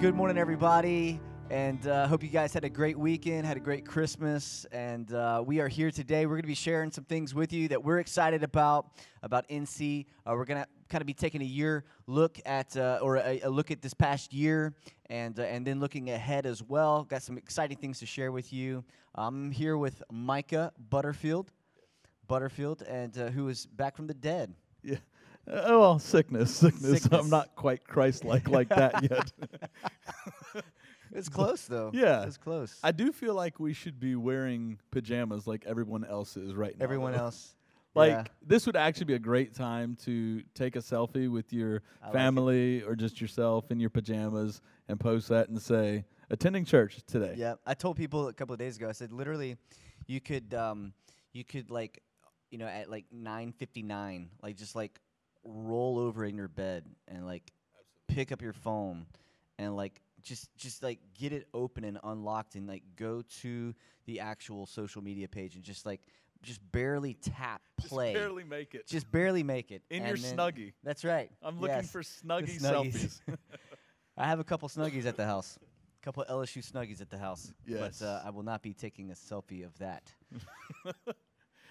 Good morning, everybody. And uh, hope you guys had a great weekend, had a great Christmas. And uh, we are here today. We're going to be sharing some things with you that we're excited about, about NC. Uh, we're going to kind of be taking a year look at, uh, or a, a, look at this past year, and, uh, and then looking ahead as well. Got some exciting things to share with you. I'm here with Micah Butterfield, Butterfield, and uh, who is back from the dead. Yeah. Oh well, sickness, sickness. Sickness. I'm not quite Christ-like like that yet. It's close, though. Yeah. It's close. I do feel like we should be wearing pajamas like everyone else is right now. Everyone though. else. Like yeah. this would actually be a great time to take a selfie with your I like family or just yourself in your pajamas and post that and say attending church today. Yeah, I told people a couple of days ago. I said literally, you could um, you could like, you know, at like nine fifty nine, like just like roll over in your bed and like pick up your phone and like just just like get it open and unlocked and like go to the actual social media page and just like just barely tap Just play, barely make it. just barely make it in and your snuggie. That's right. I'm looking Yes. for snuggie snuggies. selfies. I have a couple snuggies at the house. A couple LSU snuggies at the house. Yes. But uh, I will not be taking a selfie of that.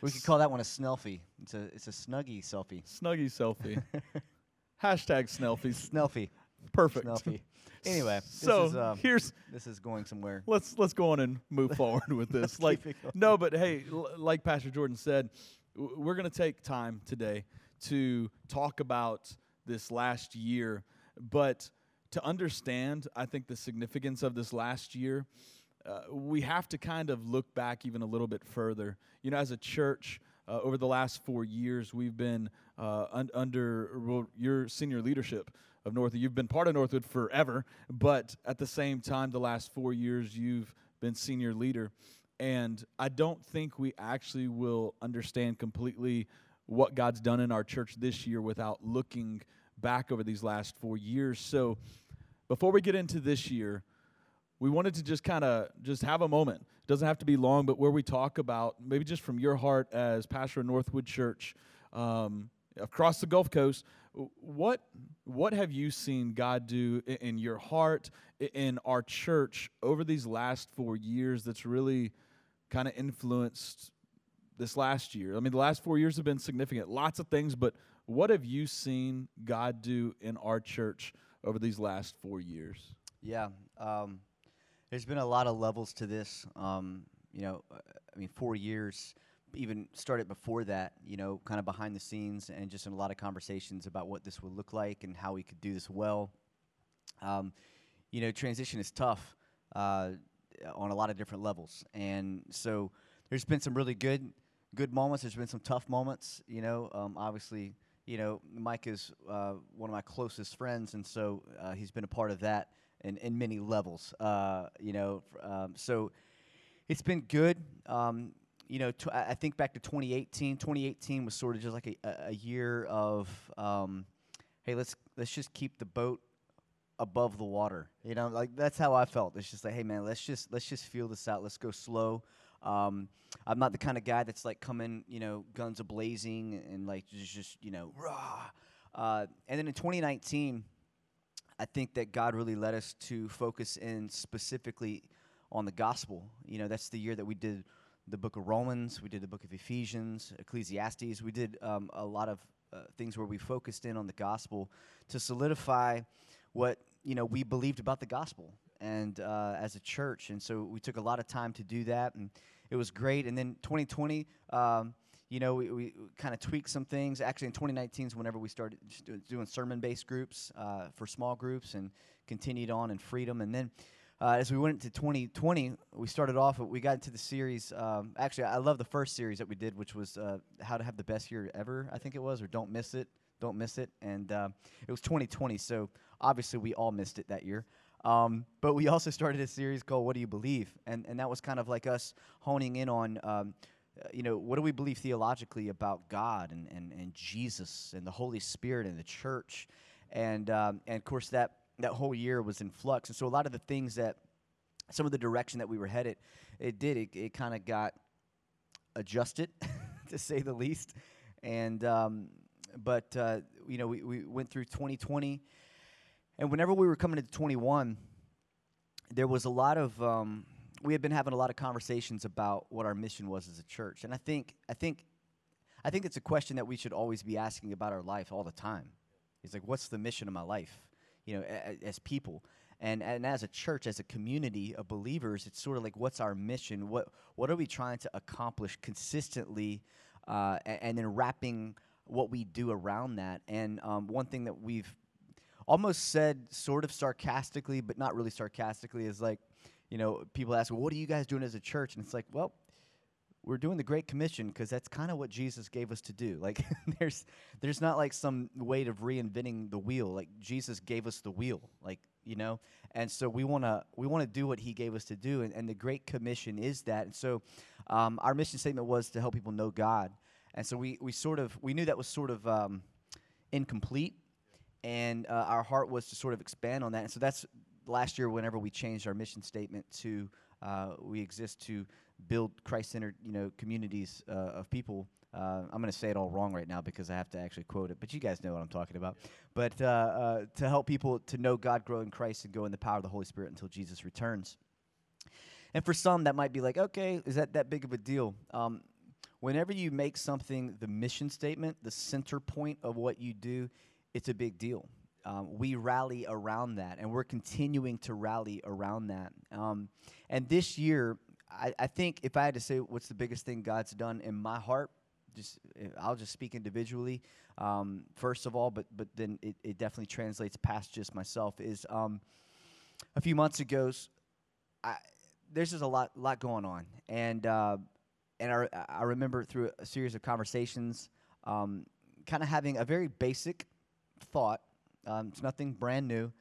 we could call that one a snelfie. It's a it's a snuggie selfie. snuggie selfie. Hashtag snelfies. Snelfie. Perfect. Snelfie. Anyway, this so is um, here's this is going somewhere. let's let's go on and move forward with this. like keep it going. no, but hey, l- like Pastor Jordan said, w- we're going to take time today to talk about this last year, but to understand, I think the significance of this last year, uh, we have to kind of look back even a little bit further. You know, as a church, uh, over the last four years, we've been uh, un- under well, your senior leadership of Northwood. You've been part of Northwood forever, but at the same time, the last four years, you've been senior leader. And I don't think we actually will understand completely what God's done in our church this year without looking back over these last four years. So before we get into this year, we wanted to just kind of just have a moment. It doesn't have to be long, but where we talk about maybe just from your heart as pastor of Northwood Church um, across the Gulf Coast, what what have you seen God do in your heart in our church over these last four years? That's really kind of influenced this last year. I mean, the last four years have been significant, lots of things, but what have you seen God do in our church over these last four years? Yeah. Um, there's been a lot of levels to this. Um, you know, uh, I mean, four years, even started before that, you know, kind of behind the scenes and just in a lot of conversations about what this would look like and how we could do this well. Um, you know, transition is tough uh, on a lot of different levels. And so there's been some really good good moments. There's been some tough moments. You know, um, obviously, you know, Mike is uh, one of my closest friends, and so uh, he's been a part of that in, in many levels. Uh, you know, um, so it's been good. Um, you know, tw- I think back to 2018. 2018 was sort of just like a, a- year of, um, hey, let's let's just keep the boat above the water. You know, like that's how I felt. It's just like, hey, man, let's just let's just feel this out. Let's go slow. Um, I'm not the kind of guy that's like coming, you know, guns a blazing and like just, just you know, rah. Uh, and then in 2019, I think that God really led us to focus in specifically on the gospel. You know, that's the year that we did the book of Romans, we did the book of Ephesians, Ecclesiastes. We did um, a lot of uh, things where we focused in on the gospel to solidify what you know we believed about the gospel and uh, as a church. And so we took a lot of time to do that, and it was great. And then 2020. Um, you know, we, we kind of tweaked some things. Actually, in 2019 is whenever we started doing sermon-based groups uh, for small groups, and continued on in freedom. And then, uh, as we went into 2020, we started off. We got into the series. Um, actually, I love the first series that we did, which was uh, how to have the best year ever. I think it was, or don't miss it. Don't miss it. And uh, it was 2020, so obviously we all missed it that year. Um, but we also started a series called "What Do You Believe," and and that was kind of like us honing in on. Um, you know, what do we believe theologically about God and, and, and Jesus and the Holy Spirit and the church? And, um, and of course, that, that whole year was in flux. And so a lot of the things that, some of the direction that we were headed, it did, it, it kind of got adjusted, to say the least. And, um, but, uh, you know, we, we went through 2020. And whenever we were coming into 21, there was a lot of um, we had been having a lot of conversations about what our mission was as a church, and I think I think I think it's a question that we should always be asking about our life all the time. It's like, what's the mission of my life? You know, a, a, as people. And, and as a church, as a community of believers, it's sort of like, what's our mission? What, what are we trying to accomplish consistently? Uh, and, and, then wrapping what we do around that. And um, one thing that we've almost said, sort of sarcastically, but not really sarcastically, is like, you know, people ask, well, what are you guys doing as a church? And it's like, well, we're doing the Great Commission because that's kind of what Jesus gave us to do. Like, there's there's not like some way of reinventing the wheel. Like Jesus gave us the wheel. Like you know, and so we want to we want to do what He gave us to do, and, and the Great Commission is that. And so, um, our mission statement was to help people know God, and so we we sort of we knew that was sort of um, incomplete, and uh, our heart was to sort of expand on that. And so that's last year whenever we changed our mission statement to uh, we exist to build Christ-centered, you know, communities uh, of people. Uh, I'm going to say it all wrong right now because I have to actually quote it, but you guys know what I'm talking about. But uh, uh, to help people to know God, grow in Christ, and go in the power of the Holy Spirit until Jesus returns. And for some, that might be like, okay, is that that big of a deal? Um, whenever you make something the mission statement, the center point of what you do, it's a big deal. Um, we rally around that, and we're continuing to rally around that. Um, and this year, I, I think if I had to say what's the biggest thing God's done in my heart, just eh, I'll just speak individually. Um, first of all, but but then it, it definitely translates past just myself. Is um, a few months ago, I, there's just a lot lot going on, and uh, and I, I remember through a series of conversations, um, kind of having a very basic thought. Um, it's nothing brand new,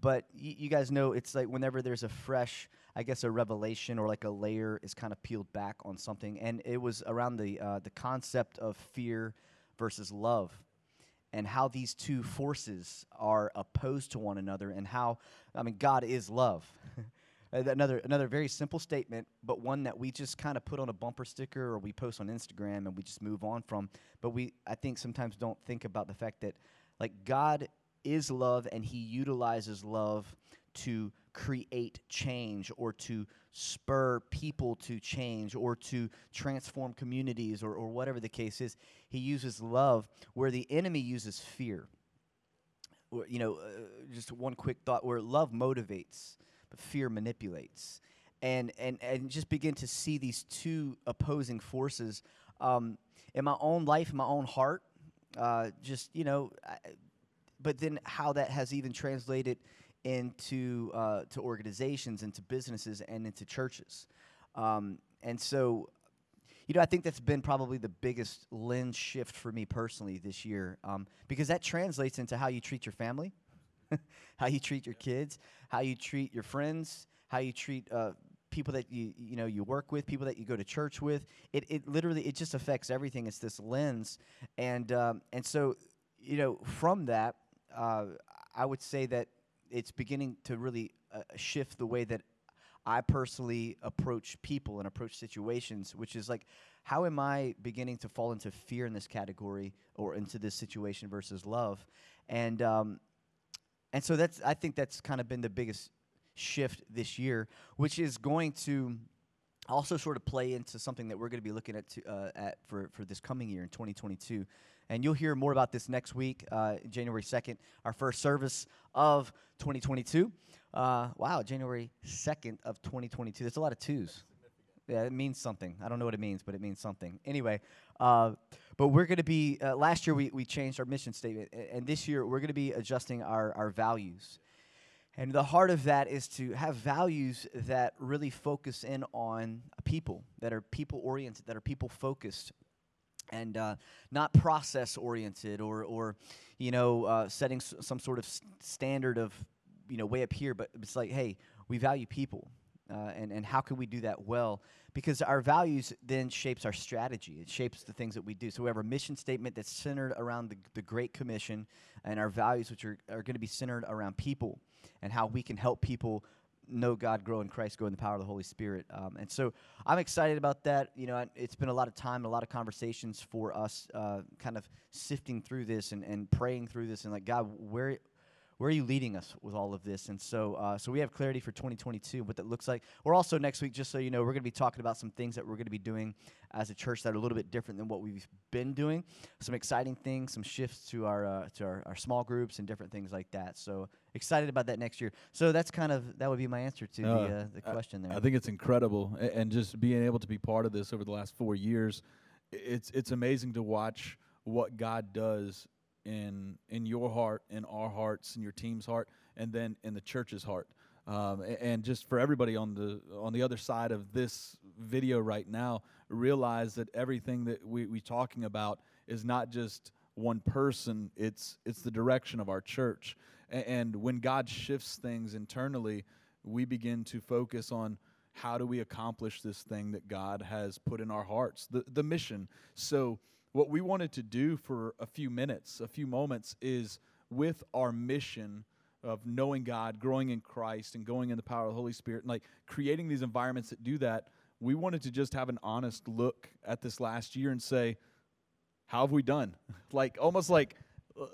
but y- you guys know it's like whenever there's a fresh I guess a revelation or like a layer is kind of peeled back on something, and it was around the uh, the concept of fear versus love, and how these two forces are opposed to one another, and how I mean God is love. another another very simple statement, but one that we just kind of put on a bumper sticker or we post on Instagram and we just move on from. But we I think sometimes don't think about the fact that like God is love and He utilizes love to create change or to spur people to change or to transform communities or, or whatever the case is. He uses love where the enemy uses fear. You know, uh, just one quick thought where love motivates, but fear manipulates. And, and, and just begin to see these two opposing forces um, in my own life, in my own heart. Uh, just, you know, I, but then how that has even translated into uh, to organizations, into businesses, and into churches. Um, and so, you know, I think that's been probably the biggest lens shift for me personally this year, um, because that translates into how you treat your family, how you treat your kids, how you treat your friends, how you treat uh, people that you you know you work with, people that you go to church with. It it literally it just affects everything. It's this lens, and um, and so you know from that, uh, I would say that it's beginning to really uh, shift the way that I personally approach people and approach situations, which is like, how am I beginning to fall into fear in this category or into this situation versus love? And um, and so that's I think that's kind of been the biggest shift this year, which is going to also sort of play into something that we're going to be looking at to, uh, at for for this coming year in 2022. And you'll hear more about this next week, uh, January 2nd, our first service of 2022. Uh, wow, January 2nd of 2022. There's a lot of twos. Yeah, it means something. I don't know what it means, but it means something. Anyway, uh, but we're going to be, uh, last year we, we changed our mission statement, and this year we're going to be adjusting our, our values. And the heart of that is to have values that really focus in on people, that are people oriented, that are people focused, and uh, not process oriented or, or you know, uh, setting s- some sort of s- standard of, you know, way up here. But it's like, hey, we value people. Uh, and, and how can we do that well? Because our values then shapes our strategy. It shapes the things that we do. So we have a mission statement that's centered around the, the Great Commission and our values, which are, are going to be centered around people and how we can help people know God, grow in Christ, grow in the power of the Holy Spirit. Um, and so I'm excited about that. You know, it's been a lot of time, a lot of conversations for us, uh, kind of sifting through this and, and praying through this, and like God, where where are you leading us with all of this? And so, uh, so we have clarity for 2022, what that looks like. We're also next week, just so you know, we're going to be talking about some things that we're going to be doing as a church that are a little bit different than what we've been doing. Some exciting things, some shifts to our uh, to our, our small groups and different things like that. So excited about that next year. So that's kind of that would be my answer to Uh, the uh, the I- question there. I think it's incredible, a- and just being able to be part of this over the last four years, it's it's amazing to watch what God does in in your heart, in our hearts, in your team's heart, and then in the church's heart. Um, and just for everybody on the on the other side of this video right now, realize that everything that we we talking about is not just one person; it's it's the direction of our church. And when God shifts things internally, we begin to focus on how do we accomplish this thing that God has put in our hearts, the, the mission. So, what we wanted to do for a few minutes, a few moments, is with our mission of knowing God, growing in Christ, and going in the power of the Holy Spirit, and like creating these environments that do that, we wanted to just have an honest look at this last year and say, how have we done? like, almost like, uh,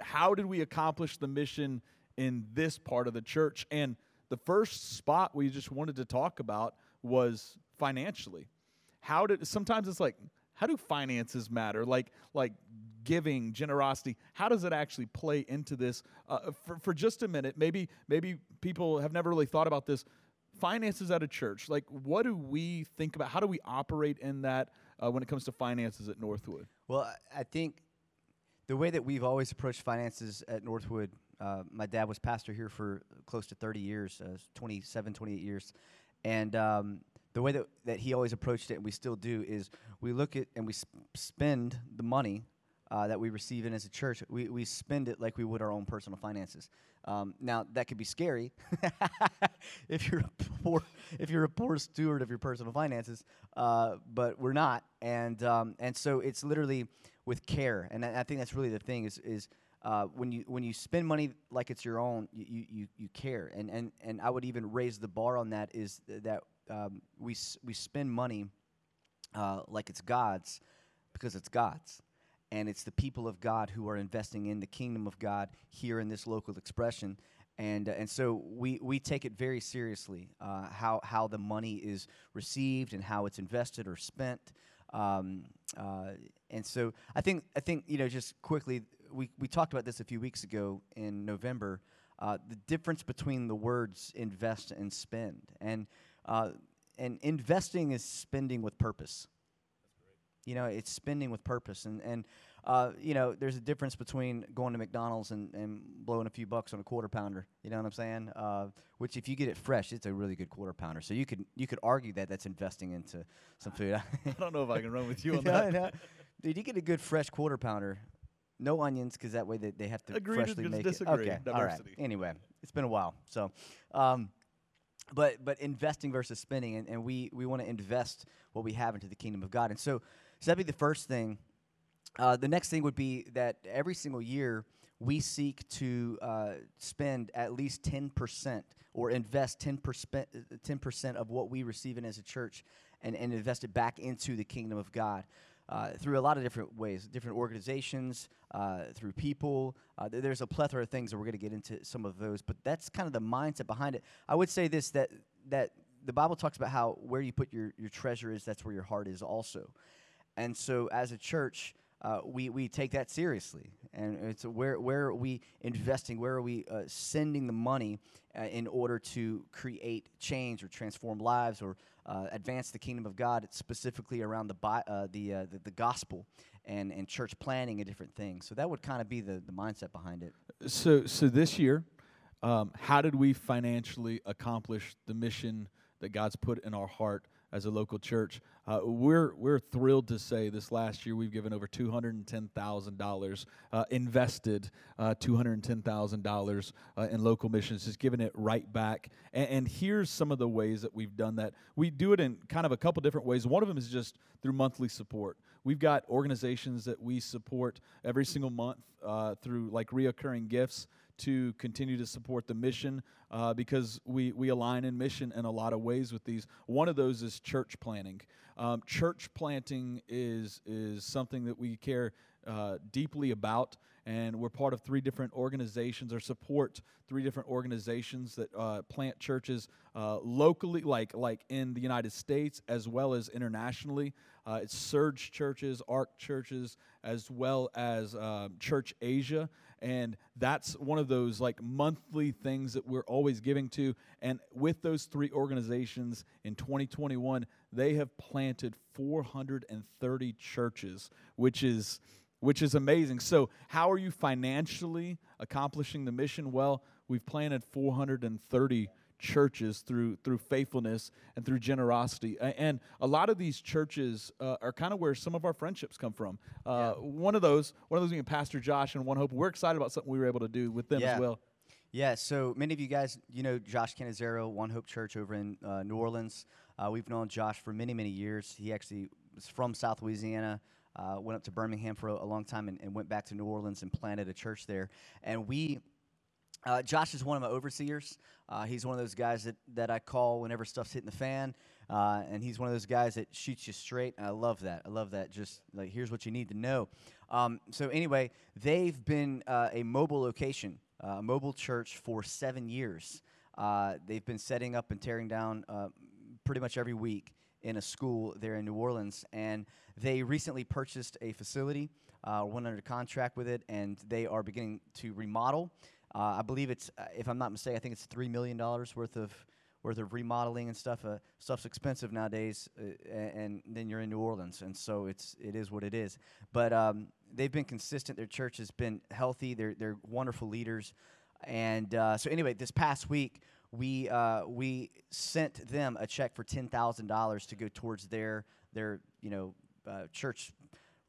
how did we accomplish the mission in this part of the church? And the first spot we just wanted to talk about was financially. How did sometimes it's like how do finances matter? Like like giving, generosity. How does it actually play into this? Uh, for for just a minute, maybe maybe people have never really thought about this. Finances at a church, like what do we think about? How do we operate in that uh, when it comes to finances at Northwood? Well, I- think the way that we've always approached finances at Northwood, uh, my dad was pastor here for close to 30 years, uh, 27, 28 years. And um, the way that, that he always approached it, and we still do, is we look at and we sp- spend the money uh, that we receive in as a church, we, we spend it like we would our own personal finances. Um, now that could be scary if you're a poor if you're a poor steward of your personal finances, uh, but we're not, and um, and so it's literally with care, and I, think that's really the thing is is uh, when you when you spend money like it's your own, you, you, you, you care, and, and and I would even raise the bar on that is that um, we we spend money uh, like it's God's because it's God's. And it's the people of God who are investing in the kingdom of God here in this local expression. And, uh, and so we, we take it very seriously uh, how, how the money is received and how it's invested or spent. Um, uh, and so I think, I think, you know, just quickly, we, we talked about this a few weeks ago in November uh, the difference between the words invest and spend. And, uh, and investing is spending with purpose. You know, it's spending with purpose. And, and uh, you know, there's a difference between going to McDonald's and, and blowing a few bucks on a quarter pounder. You know what I'm saying? Uh, which, if you get it fresh, it's a really good quarter pounder. So you could you could argue that that's investing into some food. I don't know if I can run with you on that. no. Dude, you get a good fresh quarter pounder. No onions, because that way they, they have to Agree to freshly make disagree. it. Okay, all right. Anyway, it's been a while. So, um, but but investing versus spending, and, and we we want to invest what we have into the kingdom of God. And so, so that'd be the first thing. Uh, the next thing would be that every single year we seek to uh, spend at least 10% or invest 10%, 10% of what we receive in as a church and, and invest it back into the kingdom of God. Uh, through a lot of different ways, different organizations, uh, through people. Uh, th- there's a plethora of things, that we're going to get into some of those. But that's kind of the mindset behind it. I would say this: that that the Bible talks about how where you put your your treasure is, that's where your heart is also. And so, as a church, uh, we, we take that seriously. And it's where, where are we investing? Where are we uh, sending the money uh, in order to create change or transform lives or uh, advance the kingdom of God, specifically around the, uh, the, uh, the, the gospel and, and church planting and different things? So, that would kind of be the, the mindset behind it. So, so this year, um, how did we financially accomplish the mission that God's put in our heart as a local church? Uh, we're we're thrilled to say this last year we've given over two hundred and ten thousand uh, dollars, invested uh, two hundred and ten thousand uh, dollars in local missions, just giving it right back. And, and here's some of the ways that we've done that. We do it in kind of a couple different ways. One of them is just through monthly support. We've got organizations that we support every single month uh, through like reoccurring gifts to continue to support the mission uh, because we, we align in mission in a lot of ways with these. One of those is church planting. Um, church planting is is something that we care uh, deeply about, and we're part of three different organizations or support three different organizations that uh, plant churches uh, locally, like like in the United States as well as internationally. Uh, it's Surge Churches, ARC Churches, as well as uh, Church Asia, and that's one of those like monthly things that we're always giving to. And with those three organizations in 2021, they have planted 430 churches, which is which is amazing. So, how are you financially accomplishing the mission? Well, we've planted 430 churches through through faithfulness and through generosity. And a lot of these churches uh, are kind of where some of our friendships come from. Uh, yeah. One of those, one of those being Pastor Josh and One Hope. We're excited about something we were able to do with them yeah. as well. Yeah, so many of you guys, you know Josh Canizero, One Hope Church over in uh, New Orleans. Uh, we've known Josh for many, many years. He actually was from South Louisiana, uh, went up to Birmingham for a, a long time and, and, went back to New Orleans and planted a church there. And we, uh, Josh is one of my overseers. Uh, he's one of those guys that, that I call whenever stuff's hitting the fan. Uh, and he's one of those guys that shoots you straight. I love that. I love that. Just like, here's what you need to know. Um, so, anyway, they've been uh, a mobile location, uh, a mobile church for seven years. they've been setting up and tearing down pretty much every week in a school there in New Orleans. And they recently purchased a facility, uh, went under contract with it, and they are beginning to remodel. Uh, I believe it's, uh, if I'm not mistaken, I think it's $3 million worth of worth of remodeling and stuff. Uh, stuff's expensive nowadays, uh, and, then you're in New Orleans, and so it's it is what it is. But um, they've been consistent. Their church has been healthy. They're they're wonderful leaders, and uh, so anyway, this past week we we sent them a check for ten thousand dollars to go towards their their you know church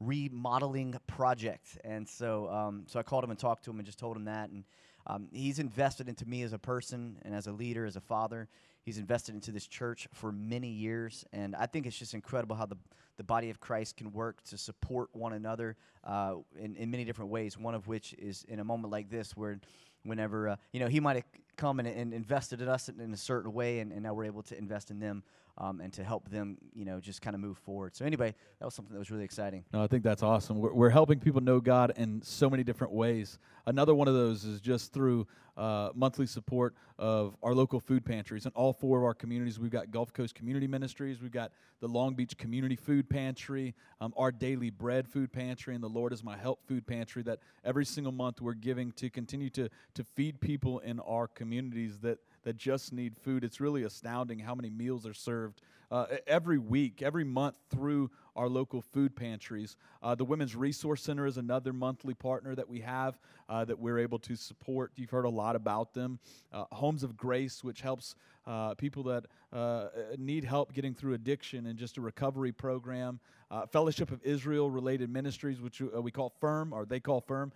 remodeling project, and so um, so I called him and talked to him and just told him that, and um, he's invested into me as a person and as a leader, as a father. He's invested into this church for many years, and I think it's just incredible how the the body of Christ can work to support one another uh, in in many different ways. One of which is in a moment like this, where whenever uh, you know he might have come and, and, invested in us in, in a certain way, and, and, now we're able to invest in them um, and to help them, you know, just kind of move forward. So anyway, that was something that was really exciting. No, I think that's awesome. We're, we're helping people know God in so many different ways. Another one of those is just through uh, monthly support of our local food pantries. In all four of our communities, we've got Gulf Coast Community Ministries, we've got the Long Beach Community Food Pantry, um, our Daily Bread Food Pantry, and the Lord is My Help Food Pantry that every single month we're giving to continue to, to feed people in our communities that, that just need food. It's really astounding how many meals are served uh, every week, every month through our local food pantries. Uh, the Women's Resource Center is another monthly partner that we have uh, that we're able to support. You've heard a lot about them. Uh, Homes of Grace, which helps uh, people that uh, need help getting through addiction and just a recovery program. Uh, Fellowship of Israel related ministries, which we call FIRM, or they call FIRM,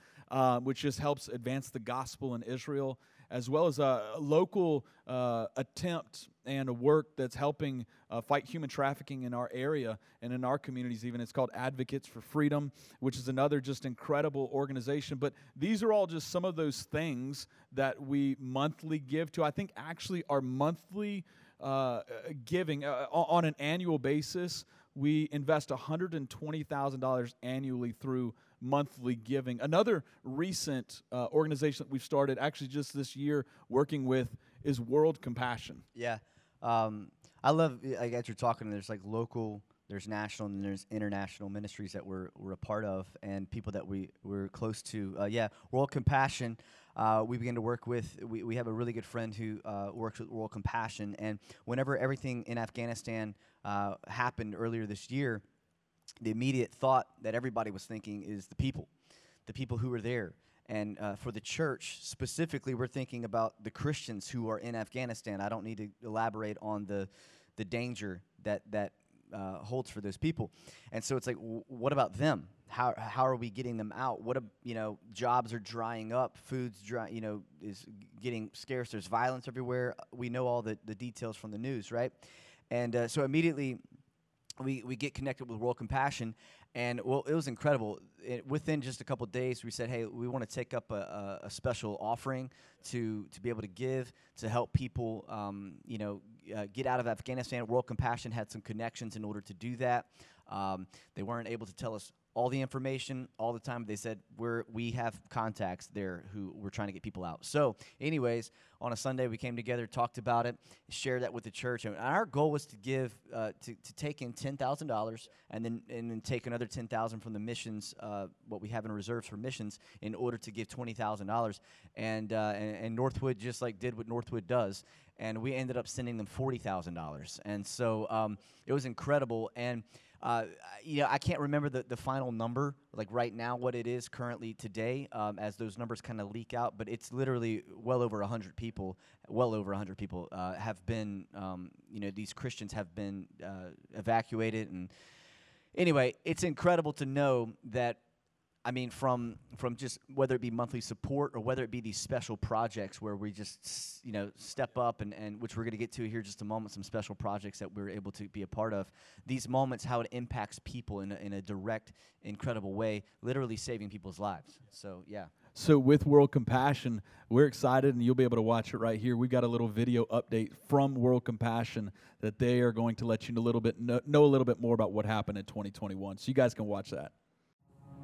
which just helps advance the gospel in Israel as well as a local uh, attempt and a work that's helping uh, fight human trafficking in our area and in our communities even. It's called advocates for freedom which is another just incredible organization. But these are all just some of those things that we monthly give to. I think actually our monthly uh, giving uh, on an annual basis we invest $120000 annually through monthly giving. Another recent uh, organization that we've started, actually just this year, working with is World Compassion. Yeah, um, I love. I guess you're talking. There's like local, there's national, and there's international ministries that we're we're a part of, and people that we we're close to. Uh, yeah, World Compassion. Uh, we began to work with. We, we have a really good friend who uh, works with World Compassion, and whenever everything in Afghanistan uh, happened earlier this year the immediate thought that everybody was thinking is the people, the people who were there. And uh, for the church specifically, we're thinking about the Christians who are in Afghanistan. I don't need to elaborate on the, the danger that, that uh, holds for those people. And so it's like, w- what about them? How, how are we getting them out? What, a, you know, jobs are drying up, food's dry, you know, is getting scarce. There's violence everywhere. We know all the, the details from the news, right? And uh, so immediately we, we get connected with World Compassion, and well, it was incredible. It, within just a couple days, we said, "Hey, we want to take up a, a, a, special offering to to be able to give to help people, um, you know, uh, get out of Afghanistan." World Compassion had some connections in order to do that. Um, they weren't able to tell us all the information all the time. They said we're we have contacts there who we're trying to get people out. So, anyways, on a Sunday we came together, talked about it, shared that with the church, and our goal was to give uh, to, to take in ten thousand dollars and then and then take another ten thousand from the missions, uh, what we have in reserves for missions, in order to give twenty thousand dollars. And, uh, and and Northwood just like did what Northwood does, and we ended up sending them forty thousand dollars. And so um, it was incredible and. Uh, you know, I can't remember the, the final number, like right now, what it is currently today, um, as those numbers kind of leak out. But it's literally well over hundred people, well over hundred people uh, have been, um, you know, these Christians have been uh, evacuated. And anyway, it's incredible to know that I mean, from from just whether it be monthly support or whether it be these special projects where we just you know step up and, and which we're going to get to here just a moment, some special projects that we're able to be a part of. These moments, how it impacts people in a, in a direct, incredible way, literally saving people's lives. So yeah. So with World Compassion, we're excited, and you'll be able to watch it right here. We've got a little video update from World Compassion that they are going to let you know a little bit know, know a little bit more about what happened in 2021. So you guys can watch that.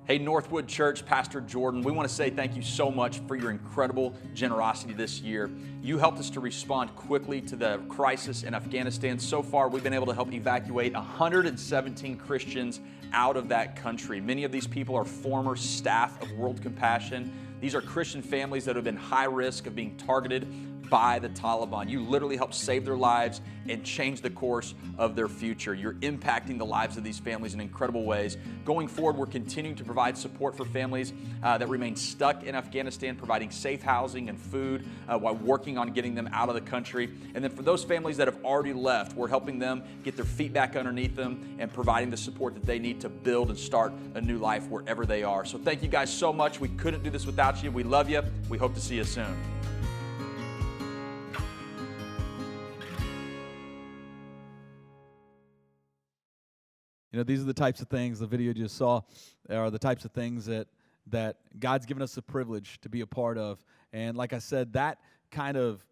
Hey, Northwood Church, Pastor Jordan, we want to say thank you so much for your incredible generosity this year. You helped us to respond quickly to the crisis in Afghanistan. So far, we've been able to help evacuate 117 Christians out of that country. Many of these people are former staff of World Compassion. These are Christian families that have been high risk of being targeted by the Taliban. You literally helped save their lives and change the course of their future. You're impacting the lives of these families in incredible ways. Going forward, we're continuing to provide support for families uh, that remain stuck in Afghanistan, providing safe housing and food uh, while working on getting them out of the country. And then for those families that have already left, we're helping them get their feet back underneath them and providing the support that they need to build and start a new life wherever they are. So thank you guys so much. We couldn't do this without you. We love you. We hope to see you soon. You know, these are the types of things the video just saw are the types of things that that God's given us the privilege to be a part of. And like I said, that kind of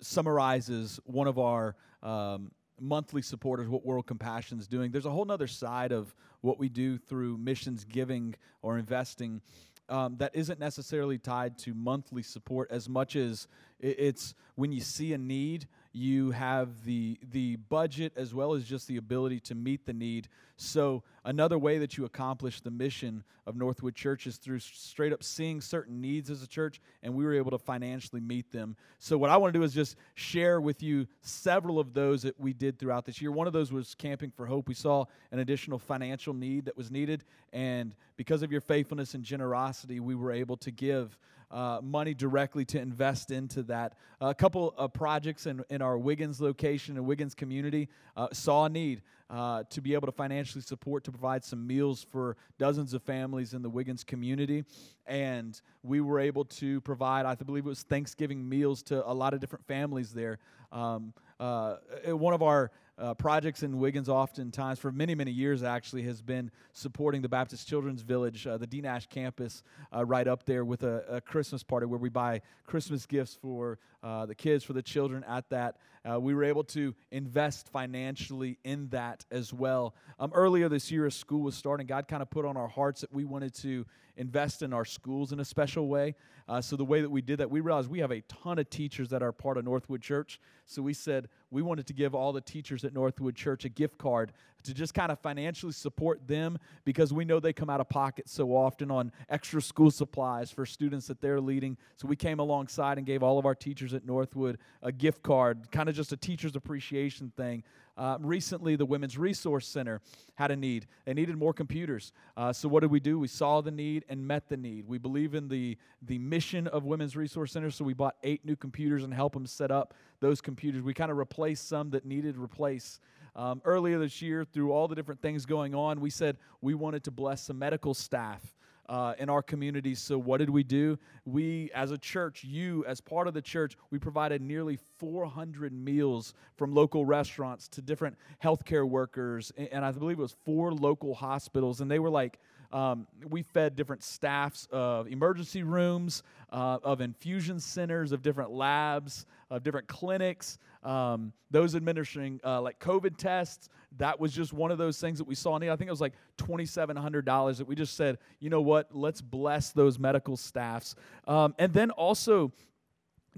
summarizes one of our um, monthly supporters, what World Compassion is doing. There's a whole other side of what we do through missions giving or investing um, that isn't necessarily tied to monthly support as much as it's when you see a need you have the the budget as well as just the ability to meet the need so another way that you accomplish the mission of northwood church is through straight up seeing certain needs as a church and we were able to financially meet them. So what i want to do is just share with you several of those that we did throughout this year. One of those was camping for hope. We saw an additional financial need that was needed and because of your faithfulness and generosity we were able to give uh, money directly to invest into that. a couple of projects in, in our Wiggins location and Wiggins community uh, saw a need uh, to be able to financially support to provide some meals for dozens of families in the Wiggins community. And we were able to provide, I believe it was Thanksgiving meals to a lot of different families there. Um, uh, one of our uh, projects in Wiggins, oftentimes for many, many years, actually, has been supporting the Baptist Children's Village, uh, the D Nash campus, uh, right up there with a, a, Christmas party where we buy Christmas gifts for uh, the kids, for the children at that. Uh, we were able to invest financially in that as well. Um, earlier this year, as school was starting, God kind of put on our hearts that we wanted to invest in our schools in a special way. Uh, so the way that we did that, we realized we have a ton of teachers that are part of Northwood Church. So we said we wanted to give all the teachers at Northwood Church a gift card to just kind of financially support them because we know they come out of pocket so often on extra school supplies for students that they're leading. So we came alongside and gave all of our teachers at Northwood a gift card, kind of just a teacher's appreciation thing uh, recently, the Women's Resource Center had a need. They needed more computers. Uh, so, what did we do? We saw the need and met the need. We believe in the, the mission of Women's Resource Center, so we bought eight new computers and helped them set up those computers. We kind of replaced some that needed replace. Um, earlier this year, through all the different things going on, we said we wanted to bless some medical staff uh, in our community. So, what did we do? We, as a church, you, as part of the church, we provided nearly 400 meals from local restaurants to different healthcare workers. And I believe it was four local hospitals. And they were like, Um, we fed different staffs of emergency rooms, uh, of infusion centers, of different labs, of different clinics, um, those administering uh, like COVID tests. That was just one of those things that we saw need. I think it was like $2,700 that we just said, you know what, let's bless those medical staffs. Um, and then also,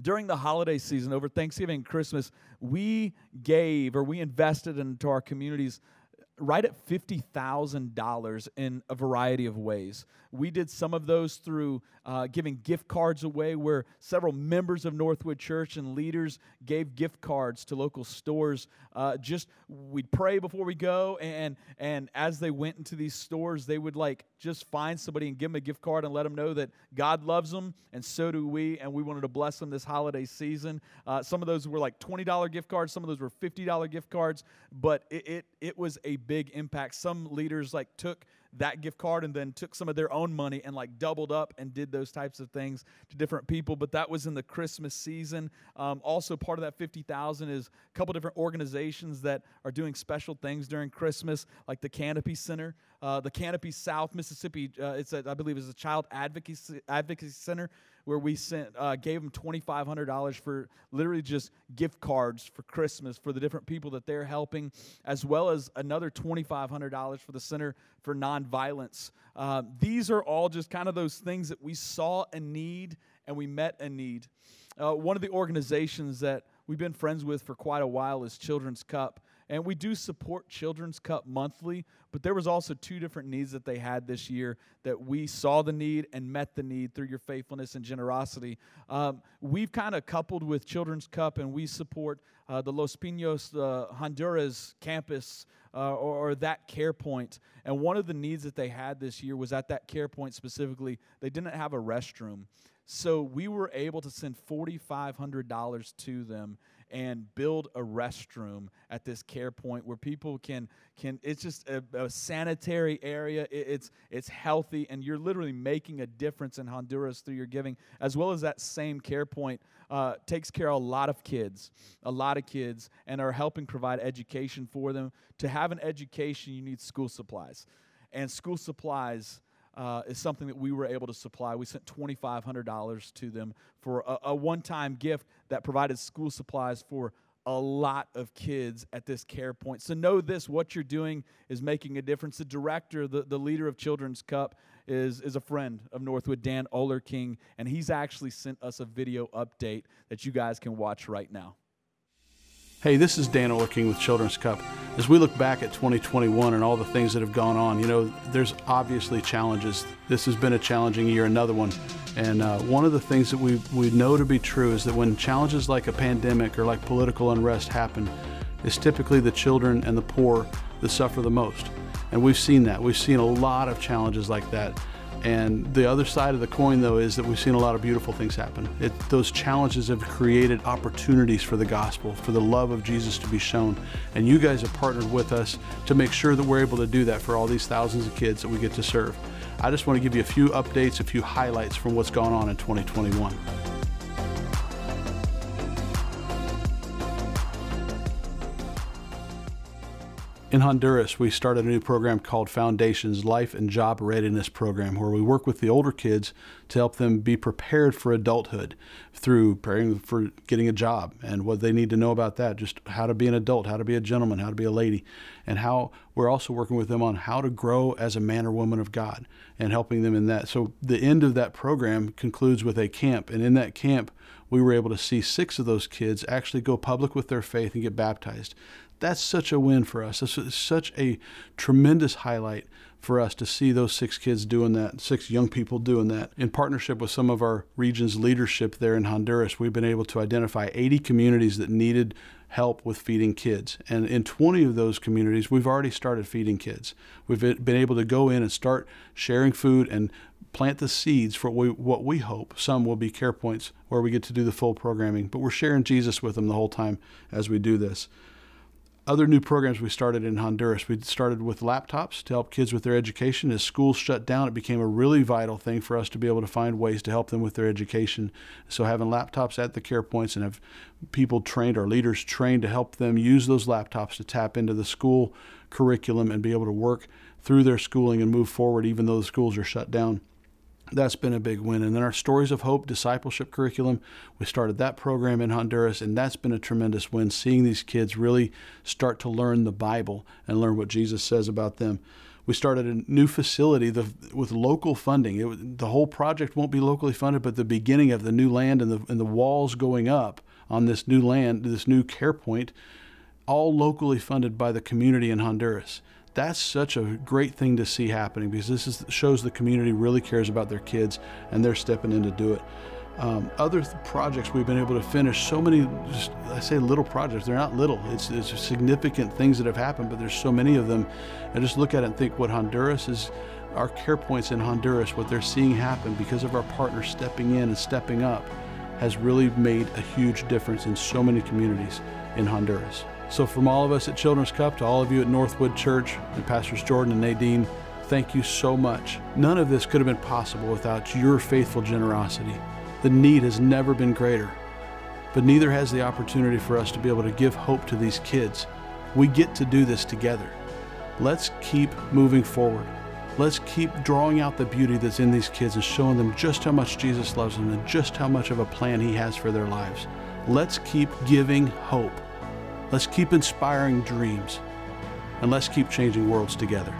during the holiday season, over Thanksgiving and Christmas, we gave or we invested into our communities right at $50,000 in a variety of ways. We did some of those through uh, giving gift cards away, where several members of Northwood Church and leaders gave gift cards to local stores. Uh, just we'd pray before we go, and and as they went into these stores, they would like just find somebody and give them a gift card and let them know that God loves them, and so do we, and we wanted to bless them this holiday season. Uh, some of those were like twenty dollar gift cards, some of those were fifty dollar gift cards, but it, it it was a big impact. Some leaders like took that gift card and then took some of their own money and like doubled up and did those types of things to different people. But that was in the Christmas season. Um, also, part of that 50,000 is a couple different organizations that are doing special things during Christmas, like the Canopy Center. Uh, the Canopy South Mississippi, uh, it's a, I believe is a child advocacy, advocacy center where we sent uh, gave them twenty five hundred dollars for literally just gift cards for Christmas for the different people that they're helping, as well as another twenty five hundred dollars for the Center for Nonviolence. Uh, these are all just kind of those things that we saw a need and we met a need. Uh, one of the organizations that we've been friends with for quite a while is Children's Cup. And we do support Children's Cup monthly, but there was also two different needs that they had this year that we saw the need and met the need through your faithfulness and generosity. Um, we've kind of coupled with Children's Cup, and we support uh, the Los Pinos Honduras campus uh, or, or, that care point. And one of the needs that they had this year was at that care point specifically, they didn't have a restroom. So we were able to send $4,500 to them and build a restroom at this care point where people can can it's just a, a sanitary area. It, it's it's healthy and you're literally making a difference in honduras through your giving as well as that same care point uh, takes care of a lot of kids a lot of kids and are helping provide education for them. To have an education you need school supplies. And school supplies uh, is something that we were able to supply. We sent $2,500 to them for a, a one time gift that provided school supplies for a lot of kids at this care point. So know this what you're doing is making a difference. The director, the, the leader of Children's Cup, is, is a friend of Northwood, Dan King, and he's actually sent us a video update that you guys can watch right now. Hey, this is Dan King with Children's Cup. As we look back at 2021 and all the things that have gone on, you know, there's obviously challenges. This has been a challenging year, another one. And uh, one of the things that we, we know to be true is that when challenges like a pandemic or like political unrest happen, it's typically the children and the poor that suffer the most. And we've seen that. We've seen a lot of challenges like that. And the other side of the coin, though, is that we've seen a lot of beautiful things happen. It, those challenges have created opportunities for the gospel, for the love of Jesus to be shown. And you guys have partnered with us to make sure that we're able to do that for all these thousands of kids that we get to serve. I just want to give you a few updates, a few highlights from what's gone on in 2021. In Honduras, we started a new program called Foundations Life and Job Readiness Program, where we work with the older kids to help them be prepared for adulthood through preparing for getting a job and what they need to know about that, just how to be an adult, how to be a gentleman, how to be a lady, and how we're also working with them on how to grow as a man or woman of God and helping them in that. So the end of that program concludes with a camp, and in that camp, we were able to see six of those kids actually go public with their faith and get baptized that's such a win for us. It's such a tremendous highlight for us to see those six kids doing that, six young people doing that. In partnership with some of our region's leadership there in Honduras, we've been able to identify 80 communities that needed help with feeding kids. And in 20 of those communities, we've already started feeding kids. We've been able to go in and start sharing food and plant the seeds for what we, what we hope some will be care points where we get to do the full programming. But we're sharing Jesus with them the whole time as we do this other new programs we started in Honduras. We started with laptops to help kids with their education. As schools shut down, it became a really vital thing for us to be able to find ways to help them with their education. So having laptops at the care points and have people trained, our leaders trained to help them use those laptops to tap into the school curriculum and be able to work through their schooling and move forward, even though the schools are shut down. That's been a big win. And then our Stories of Hope discipleship curriculum, we started that program in Honduras, and that's been a tremendous win, seeing these kids really start to learn the Bible and learn what Jesus says about them. We started a new facility with local funding. It, the whole project won't be locally funded, but the beginning of the new land and the, and the walls going up on this new land, this new care point, all locally funded by the community in Honduras that's such a great thing to see happening because this is, shows the community really cares about their kids and they're stepping in to do it. Um, other th- projects we've been able to finish, so many, just, I say little projects, they're not little. It's, it's significant things that have happened, but there's so many of them. I just look at it and think what Honduras is, our care points in Honduras, what they're seeing happen because of our partners stepping in and stepping up has really made a huge difference in so many communities in Honduras. So, from all of us at Children's Cup to all of you at Northwood Church and Pastors Jordan and Nadine, thank you so much. None of this could have been possible without your faithful generosity. The need has never been greater, but neither has the opportunity for us to be able to give hope to these kids. We get to do this together. Let's keep moving forward. Let's keep drawing out the beauty that's in these kids and showing them just how much Jesus loves them and just how much of a plan He has for their lives. Let's keep giving hope Let's keep inspiring dreams and let's keep changing worlds together.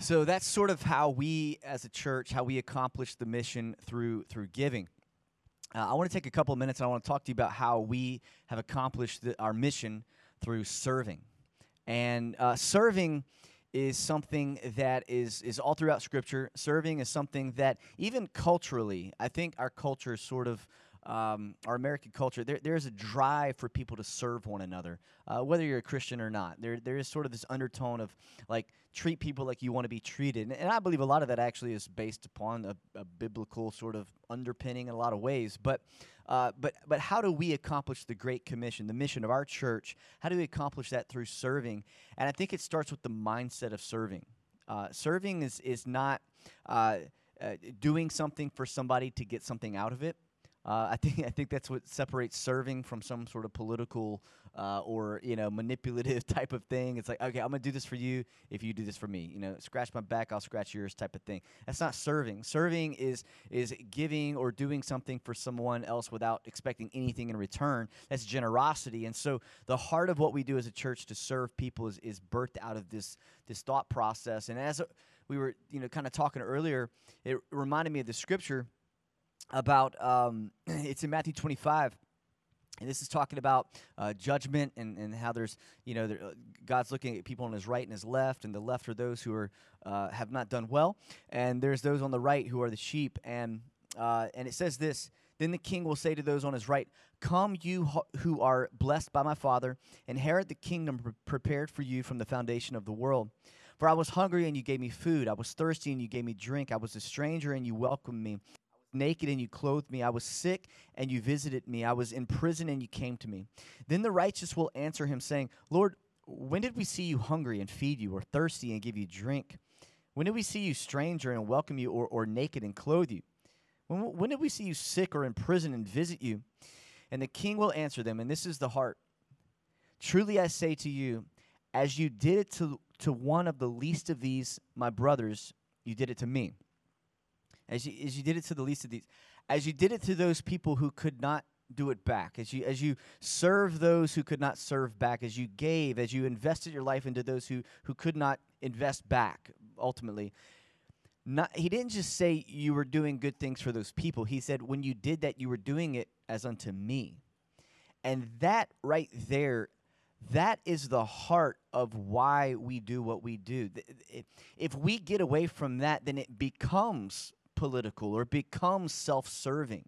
So that's sort of how we as a church, how we accomplish the mission through through giving. Uh, I want to take a couple of minutes and I want to talk to you about how we have accomplished the, our mission through serving. And uh, serving is something that is is all throughout Scripture. Serving is something that even culturally, I think our culture is sort of um, our American culture, there, there's a drive for people to serve one another, uh, whether you're a Christian or not. There, there is sort of this undertone of like treat people like you want to be treated, and, and I believe a lot of that actually is based upon a, a biblical sort of underpinning in a lot of ways. But, uh, but, but how do we accomplish the Great Commission, the mission of our church? How do we accomplish that through serving? And I think it starts with the mindset of serving. Uh, serving is is not. Uh, uh doing something for somebody to get something out of it. Uh, I think I think that's what separates serving from some sort of political uh, or you know manipulative type of thing. It's like okay, I'm gonna do this for you if you do this for me. You know, scratch my back, I'll scratch yours type of thing. That's not serving. Serving is is giving or doing something for someone else without expecting anything in return. That's generosity. And so the heart of what we do as a church to serve people is is birthed out of this this thought process. And as we were you know kind of talking earlier, it reminded me of the scripture about um, it's in Matthew 25. And this is talking about uh, judgment and, and how there's, you know, there, uh, God's looking at people on his right and his left, and the left are those who are uh, have not done well, and there's those on the right who are the sheep. And uh, and it says this: Then the king will say to those on his right, "Come, you who are blessed by my Father, inherit the kingdom prepared for you from the foundation of the world." For I was hungry and you gave me food. I was thirsty and you gave me drink. I was a stranger and you welcomed me naked and you clothed me. I was sick and you visited me. I was in prison and you came to me. Then the righteous will answer him, saying, Lord, when did we see you hungry and feed you, or thirsty and give you drink? When did we see you stranger and welcome you, or, or naked and clothe you? When, when did we see you sick or in prison and visit you? And the king will answer them, and this is the heart. Truly I say to you, as you did it to, to one of the least of these, my brothers, you did it to me as you, as you did it to the least of these, as you did it to those people who could not do it back, as you as you served those who could not serve back, as you gave, as you invested your life into those who who could not invest back. Ultimately, not he didn't just say you were doing good things for those people. He said when you did that, you were doing it as unto me, and that right there that is the heart of why we do what we do. If we get away from that, then it becomes political or become self serving.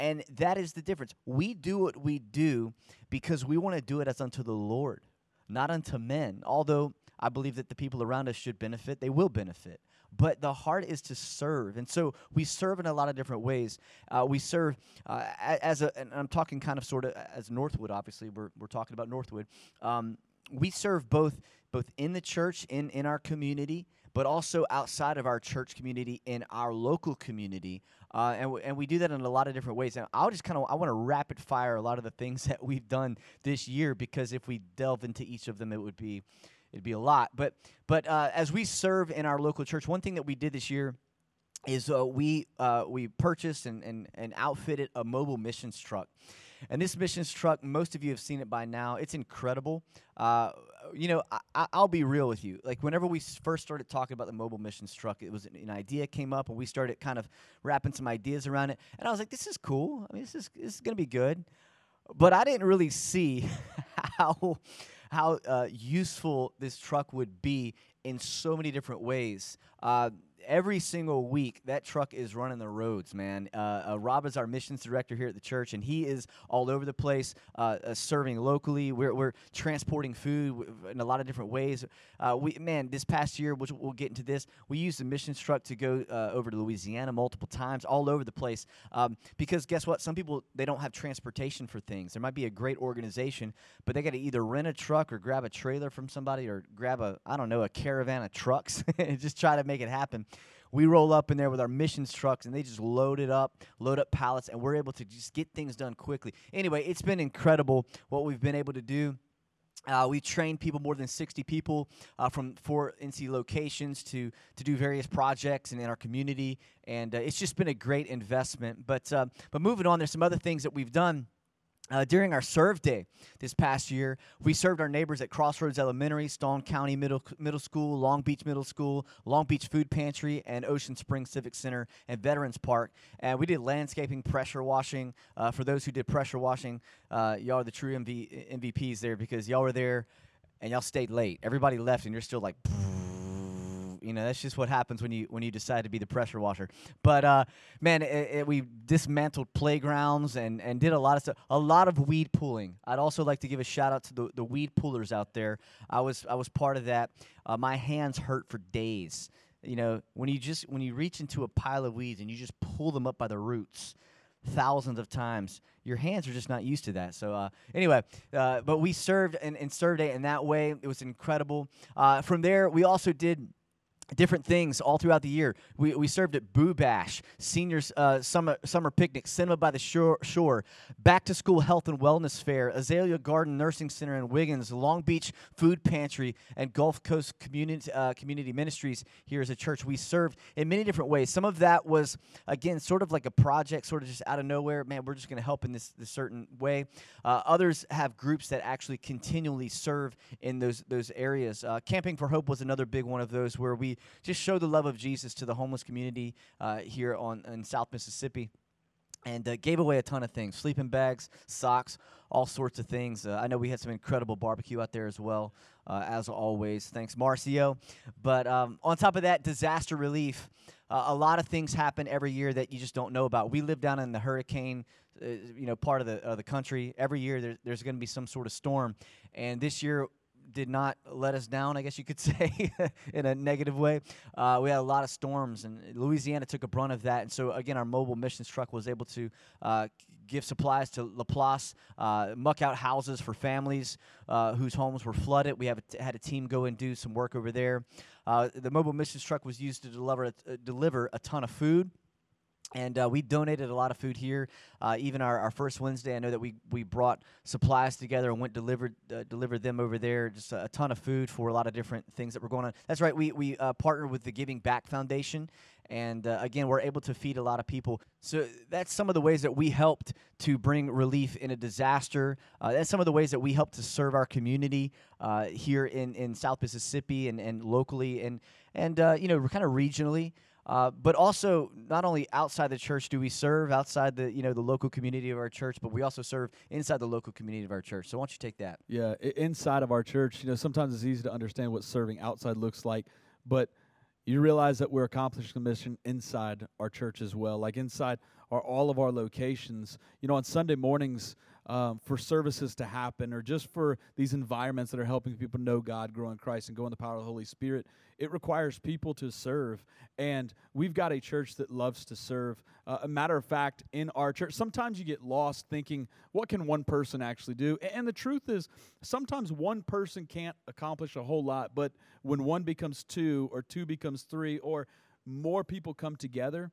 And that is the difference. We do what we do because we want to do it as unto the Lord, not unto men. Although I believe that the people around us should benefit, they will benefit. But the heart is to serve. And so we serve in a lot of different ways. Uh, we serve uh, as a, and I'm talking kind of sort of as Northwood, obviously, we're, we're talking about Northwood. Um, we serve both both in the church, in, in our community, but also outside of our church community in our local community. Uh, and, w- and we do that in a lot of different ways. And I'll just kind of I want to rapid fire a lot of the things that we've done this year because if we delve into each of them, it would be it'd be a lot. But but uh, as we serve in our local church, one thing that we did this year is uh, we uh, we purchased and, and, and outfitted a mobile missions truck. And this missions truck, most of you have seen it by now. It's incredible. Uh, you know, I, will be real with you. Like whenever we first started talking about the mobile missions truck, it was an, an, idea came up, and we started kind of wrapping some ideas around it. And I was like, "This is cool. I mean, this is this is gonna be good." But I didn't really see how how uh, useful this truck would be in so many different ways. Uh, every single week that truck is running the roads man. Uh, uh, rob is our missions director here at the church and he is all over the place uh, uh serving locally. We're, we're transporting food in a lot of different ways. Uh, we man this past year which we'll get into this we used the missions truck to go uh, over to louisiana multiple times all over the place. Um, because guess what? Some people they don't have transportation for things. There might be a great organization but they got to either rent a truck or grab a trailer from somebody or grab a i don't know a caravan of trucks and just try to make it happen we roll up in there with our missions trucks and they just load it up, load up pallets, and we're able to just get things done quickly. Anyway, it's been incredible what we've been able to do. Uh, we trained people, more than 60 people uh, from four NC locations to, to do various projects and in our community. And uh, it's just been a great investment. But, uh, but moving on, there's some other things that we've done. Uh, during our serve day this past year, we served our neighbors at Crossroads Elementary, Stone County Middle, Middle School, Long Beach Middle School, Long Beach Food Pantry, and Ocean Springs Civic Center and Veterans Park. And we did landscaping, pressure washing. Uh, for those who did pressure washing, uh, y'all are the true MV- MVPs there because y'all were there and y'all stayed late. Everybody left, and you're still like. You know, that's just what happens when you when you decide to be the pressure washer. But uh, man, it, it, we dismantled playgrounds and and did a lot of stuff. A lot of weed pulling. I'd also like to give a shout out to the, the weed pullers out there. I was I was part of that. Uh, my hands hurt for days. You know, when you just when you reach into a pile of weeds and you just pull them up by the roots thousands of times. Your hands are just not used to that. So uh, anyway, uh, but we served and, and served in that way. It was incredible. Uh, from there, we also did different things all throughout the year. We, we served at Boo Bash, seniors uh, summer summer picnic, cinema by the shore, shore, back to school health and wellness fair, Azalea Garden Nursing Center in Wiggins, Long Beach Food Pantry, and Gulf Coast Community uh, Community Ministries. Here as a church, we served in many different ways. Some of that was again sort of like a project, sort of just out of nowhere. Man, we're just going to help in this, this certain way. Uh, others have groups that actually continually serve in those those areas. Uh, Camping for Hope was another big one of those where we just show the love of Jesus to the homeless community uh, here on in South Mississippi. And uh, gave away a ton of things sleeping bags socks all sorts of things. Uh, i know we had some incredible barbecue out there as well uh, as always. Thanks marcio. But um, on top of that disaster relief uh, a lot of things happen every year that you just don't know about. We live down in the hurricane uh, you know part of the, the country. Every year there, there's going to be some sort of storm. And this year did not let us down, I guess you could say, in a negative way. Uh, we had a lot of storms, and Louisiana took a brunt of that. And so, again, our mobile missions truck was able to uh, give supplies to Laplace, uh, muck out houses for families uh, whose homes were flooded. We have a t- had a team go and do some work over there. Uh, the mobile missions truck was used to deliver uh, deliver a ton of food and uh, we donated a lot of food here. Uh, even our, our first Wednesday, I know that we, we brought supplies together and went delivered uh, delivered them over there. Just a, a, ton of food for a lot of different things that were going on. That's right. We we uh, partnered with the Giving Back Foundation, and uh, again, we're able to feed a lot of people. So that's some of the ways that we helped to bring relief in a disaster. Uh, that's some of the ways that we helped to serve our community here in, in South Mississippi and, and locally and and you know kind of regionally. Uh, but also, not only outside the church do we serve outside the you know the local community of our church, but we also serve inside the local community of our church. So why don't you take that? Yeah, inside of our church, you know, sometimes it's easy to understand what serving outside looks like, but you realize that we're accomplishing the mission inside our church as well. Like inside are all of our locations. You know, on Sunday mornings, um, for services to happen or just for these environments that are helping people know God, grow in Christ, and go in the power of the Holy Spirit, it requires people to serve. And we've got a church that loves to serve. Uh, a matter of fact, in our church, sometimes you get lost thinking, what can one person actually do? And the truth is, sometimes one person can't accomplish a whole lot, but when one becomes two, or two becomes three, or more people come together,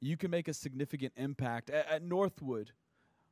you can make a significant impact. At, at Northwood,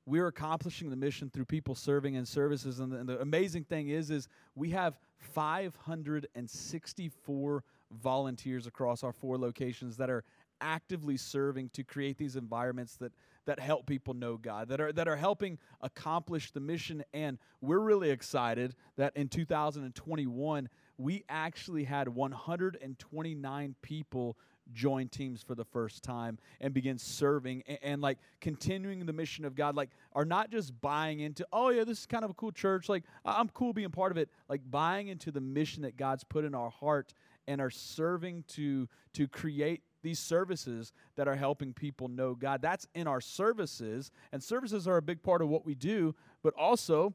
we're accomplishing the mission through people serving and services. And the, and the amazing thing is, is we have 564 volunteers across our four locations that are actively serving to create these environments that that help people know God, that are that are helping accomplish the mission. And we're really excited that in 2021 we actually had 129 people join teams for the first time and begin serving and, and, like continuing the mission of God like are not just buying into oh yeah this is kind of a cool church like I'm cool being part of it like buying into the mission that God's put in our heart and are serving to to create these services that are helping people know God. That's in our services, and services are a big part of what we do, but also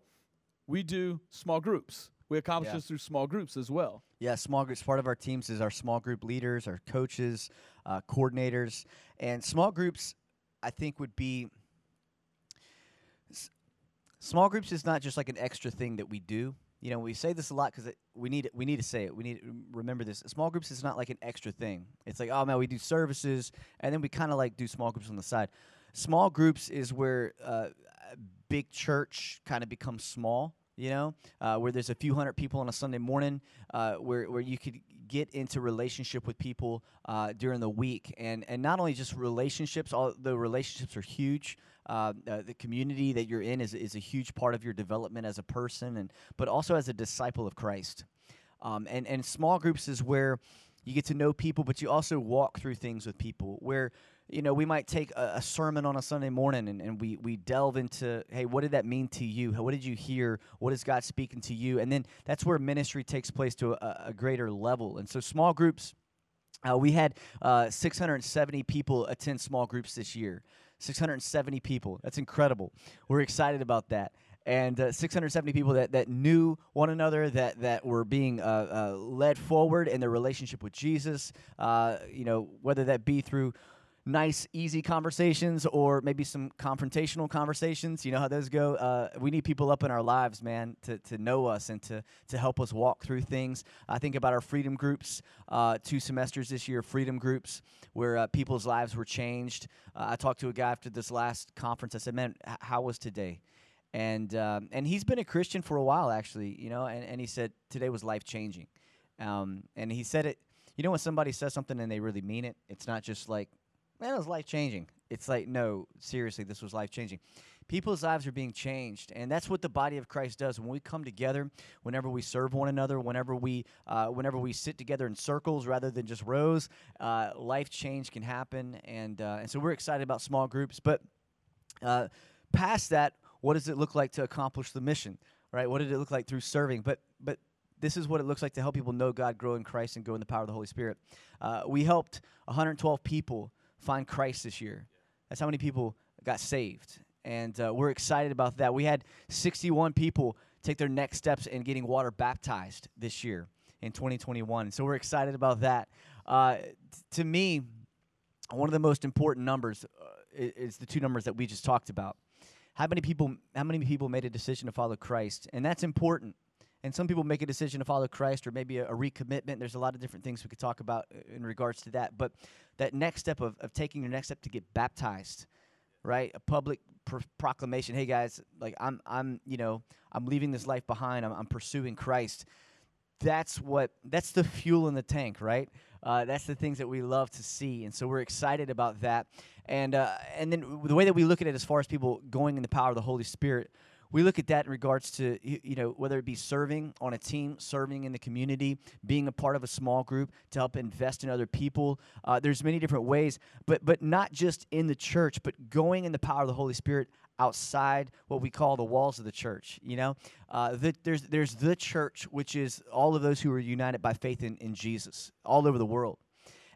we do small groups. We accomplish Yeah. this through small groups as well. Yeah, small groups. Part of our teams is our small group leaders, our coaches, uh, coordinators, and small groups. I think would be s- small groups is not just like an extra thing that we do. You know, we say this a lot because we need it. We need to say it. We need to remember this. Small groups is not like an extra thing. It's like, oh man, we do services, and then we kind of like do small groups on the side. Small groups is where uh, big church kind of becomes small. You know, uh, where there's a few hundred people on a Sunday morning, uh, where where you could get into relationship with people uh, during the week, and and not only just relationships. The relationships are huge. Uh, uh, the community that you're in is is a huge part of your development as a person, and but also as a disciple of Christ. Um, and and small groups is where you get to know people, but you also walk through things with people. Where you know we might take a, a sermon on a Sunday morning and, and we we delve into hey, what did that mean to you? What did you hear? What is God speaking to you? And then that's where ministry takes place to a, a greater level. And so small groups. Uh, we had uh, 670 people attend small groups this year. 670 people. That's incredible. We're excited about that. And uh, 670 people that, that knew one another, that, that were being uh, uh, led forward in their relationship with Jesus, uh, you know, whether that be through nice, easy conversations or maybe some confrontational conversations. You know how those go. Uh, we need people up in our lives, man, to, to know us and to, to help us walk through things. I think about our freedom groups, uh, two semesters this year, freedom groups, where uh, people's lives were changed. Uh, I talked to a guy after this last conference. I said, man, how was today? And, um, and he's been a Christian for a while, actually, you know, and, and he said, today was life changing. Um, and he said it, you know, when somebody says something and they really mean it, it's not just like, man, it was life changing. It's like, no, seriously, this was life changing. People's lives are being changed, and that's what the body of Christ does. When we come together, whenever we serve one another, whenever we, uh, whenever we sit together in circles rather than just rows, uh, life change can happen, and uh, and so we're excited about small groups. But uh, past that, what does it look like to accomplish the mission? Right? What did it look like through serving? But but this is what it looks like to help people know God, grow in Christ, and grow in the power of the Holy Spirit. Uh, we helped 112 people find Christ this year. That's how many people got saved. And uh, we're excited about that. We had 61 people take their next steps in getting water baptized this year in 2021. So we're excited about that. Uh, t- to me, one of the most important numbers uh, is the two numbers that we just talked about. How many people? How many people made a decision to follow Christ? And that's important. And some people make a decision to follow Christ, or maybe a, a recommitment. There's a lot of different things we could talk about uh, in regards to that. But that next step of, of taking your next step to get baptized, right? A public pr- proclamation. Hey guys, like I'm, I'm, you know, I'm leaving this life behind. I'm, I'm pursuing Christ. That's what. That's the fuel in the tank, right? Uh, that's the things that we love to see, and so we're excited about that. And uh, and then the way that we look at it, as far as people going in the power of the Holy Spirit, we look at that in regards to you know whether it be serving on a team, serving in the community, being a part of a small group to help invest in other people. Uh, there's many different ways, but but not just in the church, but going in the power of the Holy Spirit outside what we call the walls of the church. You know, uh, the, there's there's the church, which is all of those who are united by faith in, in Jesus all over the world,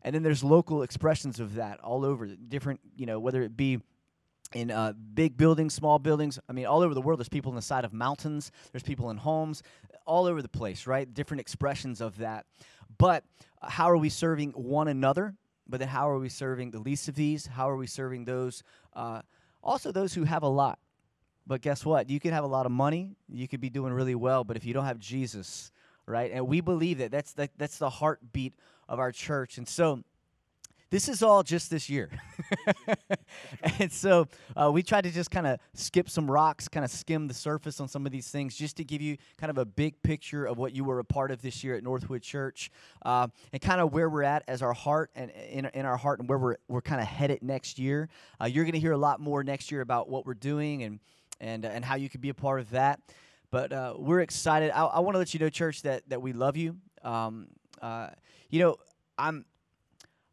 and then there's local expressions of that all over different. You know, whether it be in uh, big buildings, small buildings. I mean, all over the world. There's people on the side of mountains. There's people in homes, all over the place. Right? Different expressions of that. But uh, how are we serving one another? But then how are we serving the least of these? How are we serving those? Uh, also, those who have a lot. But guess what? You could have a lot of money. You could be doing really well. But if you don't have Jesus, right? And we believe that that's the, that's the heartbeat of our church. And so this is all just this year. and so uh, we tried to just kind of skip some rocks, kind of skim the surface on some of these things, just to give you kind of a big picture of what you were a part of this year at Northwood Church, uh, and kind of where we're at as our heart and in, in our heart and where we're we're kind of headed next year. Uh, you're going to hear a lot more next year about what we're doing and and and how you could be a part of that. But uh, we're excited. I, I want to let you know, church, that that we love you. Um, uh, you know, I'm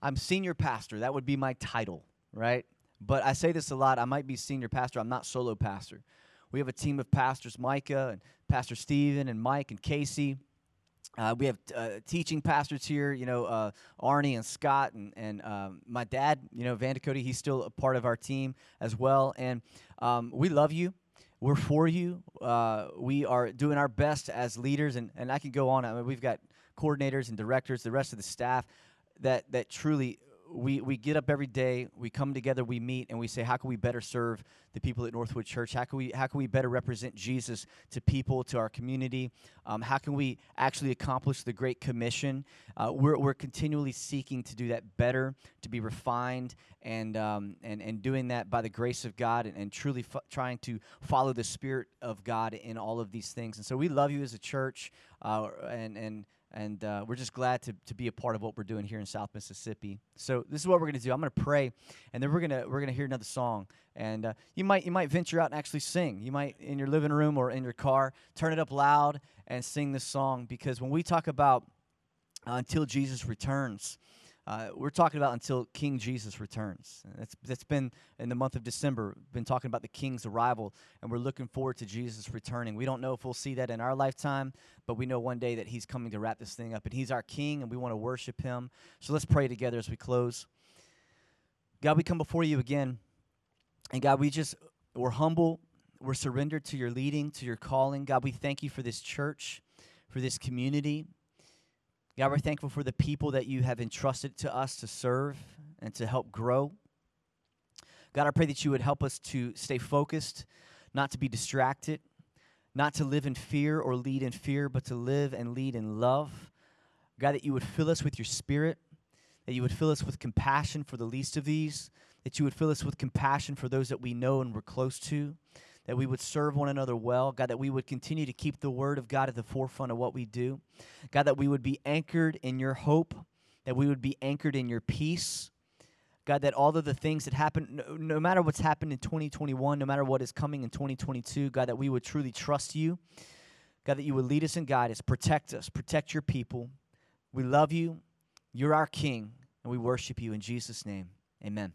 I'm senior pastor. That would be my title, right? But I say this a lot. I might be senior pastor. I'm not solo pastor. We have a team of pastors, Micah and Pastor Stephen and Mike and Casey. Uh, we have uh, teaching pastors here, you know, uh, Arnie and Scott, and, and um, my dad, you know, Van he's still a part of our team as well. And um, we love you. We're for you. Uh, we are doing our best as leaders, and, and I can go on. I mean, we've got coordinators and directors, the rest of the staff that, that truly we, we get up every day, we come together, we meet, and we say, how can we better serve the people at Northwood Church? How can we, how can we better represent Jesus to people, to our community? Um, how can we actually accomplish the Great Commission? Uh, we're, we're continually seeking to do that better, to be refined, and, um, and, and doing that by the grace of God and, and truly trying to follow the Spirit of God in all of these things. And so we love you as a church, uh, and, and and uh, we're just glad to, to be a part of what we're doing here in South Mississippi. So this is what we're going to do. I'm going to pray, and then we're going to we're going to hear another song. And uh, you might you might venture out and actually sing. You might in your living room or in your car turn it up loud and sing this song because when we talk about uh, until Jesus returns, uh, we're talking about until King Jesus returns. That's, that's been in the month of December, been talking about the King's arrival, and we're looking forward to Jesus returning. We don't know if we'll see that in our lifetime, but we know one day that He's coming to wrap this thing up, and He's our King, and we want to worship Him. So let's pray together as we close. God, we come before you again, and God, we just, we're humble, we're surrendered to your leading, to your calling. God, we thank you for this church, for this community. God, we're thankful for the people that you have entrusted to us to serve and to help grow. God, I pray that you would help us to stay focused, not to be distracted, not to live in fear or lead in fear, but to live and lead in love. God, that you would fill us with your spirit, that you would fill us with compassion for the least of these, that you would fill us with compassion for those that we know and we're close to, that we would serve one another well. God, that we would continue to keep the word of God at the forefront of what we do. God, that we would be anchored in your hope, that we would be anchored in your peace. God, that all of the things that happen, no, no, matter what's happened in 2021, no matter what is coming in 2022, God, that we would truly trust you. God, that you would lead us and guide us, protect us, protect your people. We love you. You're our King, and we worship you in Jesus' name. Amen.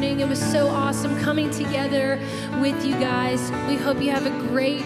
Morning. It was so awesome coming together with you guys. We hope you have a great